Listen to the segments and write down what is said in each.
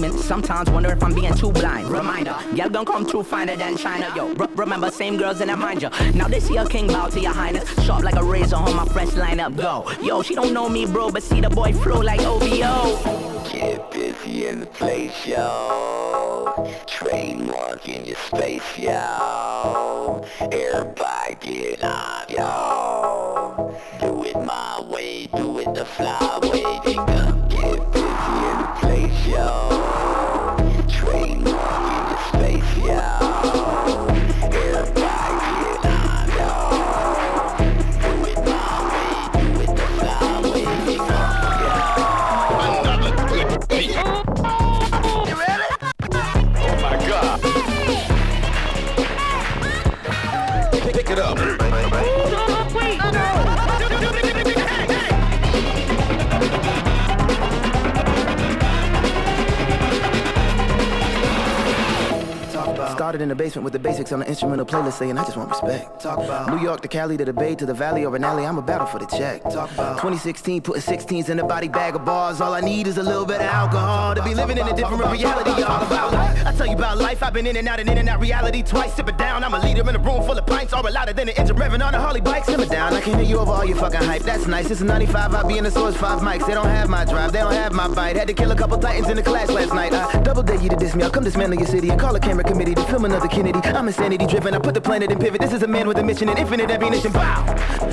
Sometimes wonder if I'm being too blind. Reminder, y'all gon' come true finer than China. Yo, r- remember, same girls in that mind ya. Now this here king bow to your highness. Sharp like a razor on my fresh lineup. Go. Yo, she don't know me, bro, but see the boy flow like OVO. Get busy in the place, yo. Trademark in your space, yo. Everybody get up, yo. Do it my way, do it the fly in the basement with the basics on the instrumental playlist saying I just want respect. Talk about New York to Cali to the Bay to the Valley or an alley, I'm a battle for the check. Talk about 2016, putting 16s in a body bag of bars. All I need is a little bit of alcohol to be living in a different reality. All about life. I tell you about life, I've been in and out and in and out reality twice. Sip it down, I'm a leader in a room full of pints, all louder than an engine revving on a Harley bike. Simmer down, I can hear you over all your fucking hype. That's nice. It's a 95, I'll be in the source five mics. They don't have my drive, they don't have my bite. Had to kill a couple titans in the class last night. I double dare you to diss me. I'll come dismantle your city and call a camera committee to film another Kennedy. I'm insanity driven. I put the planet in pivot. This is a man with a mission and infinite ammunition. Bow.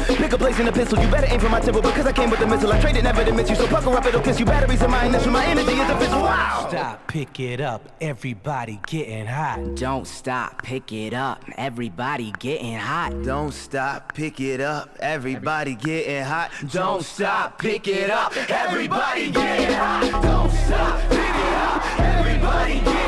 Pick a place in the pistol. You better aim for my temple because I came with the missile. I traded never to miss you. So pucker up, it'll kiss you. Batteries in my initial. My energy is official. Wow. Stop, pick it up, everybody getting hot. Don't stop, pick it up. Everybody getting hot. Don't stop, pick it up. Everybody getting hot. Don't stop, pick it up. Everybody getting hot. Don't stop, pick it up. Everybody getting hot.